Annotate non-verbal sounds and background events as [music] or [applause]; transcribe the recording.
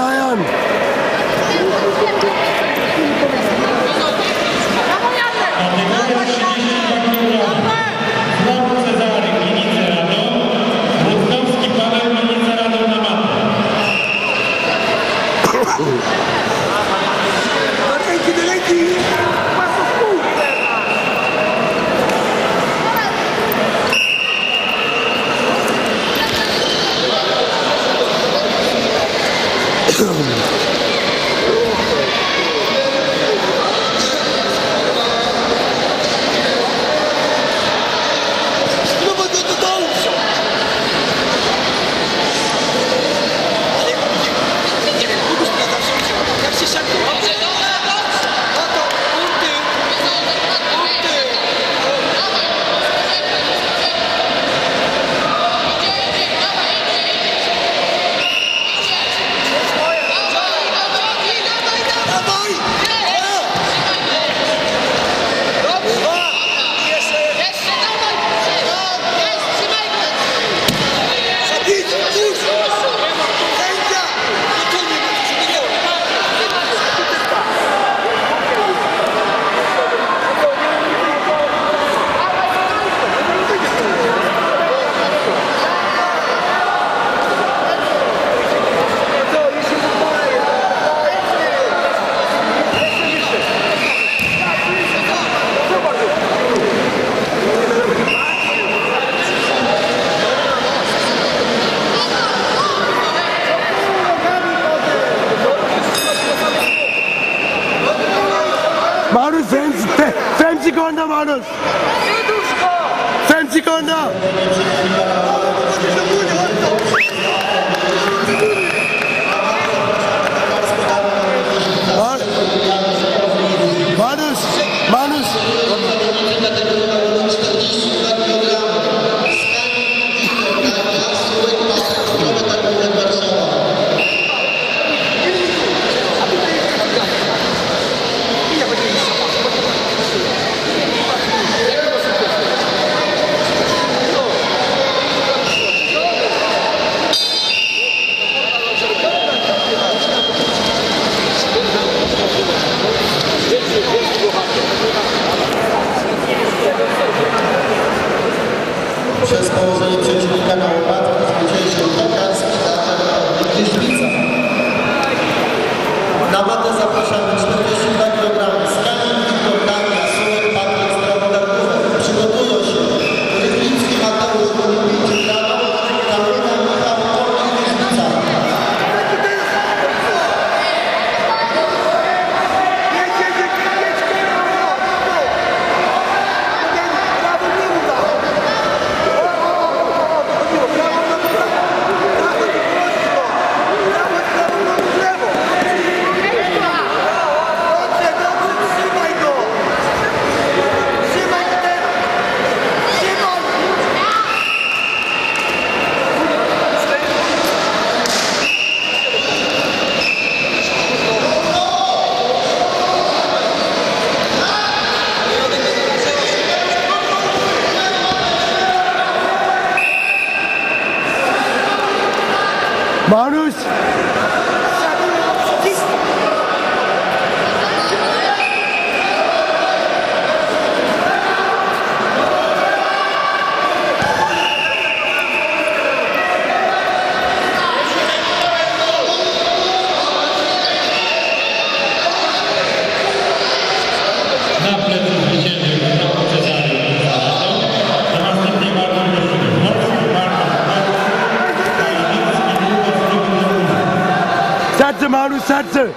lion! Oh, [coughs] Manus, Femsi, Femsi Konda, Manus. Femsi Konda. Manus! 三次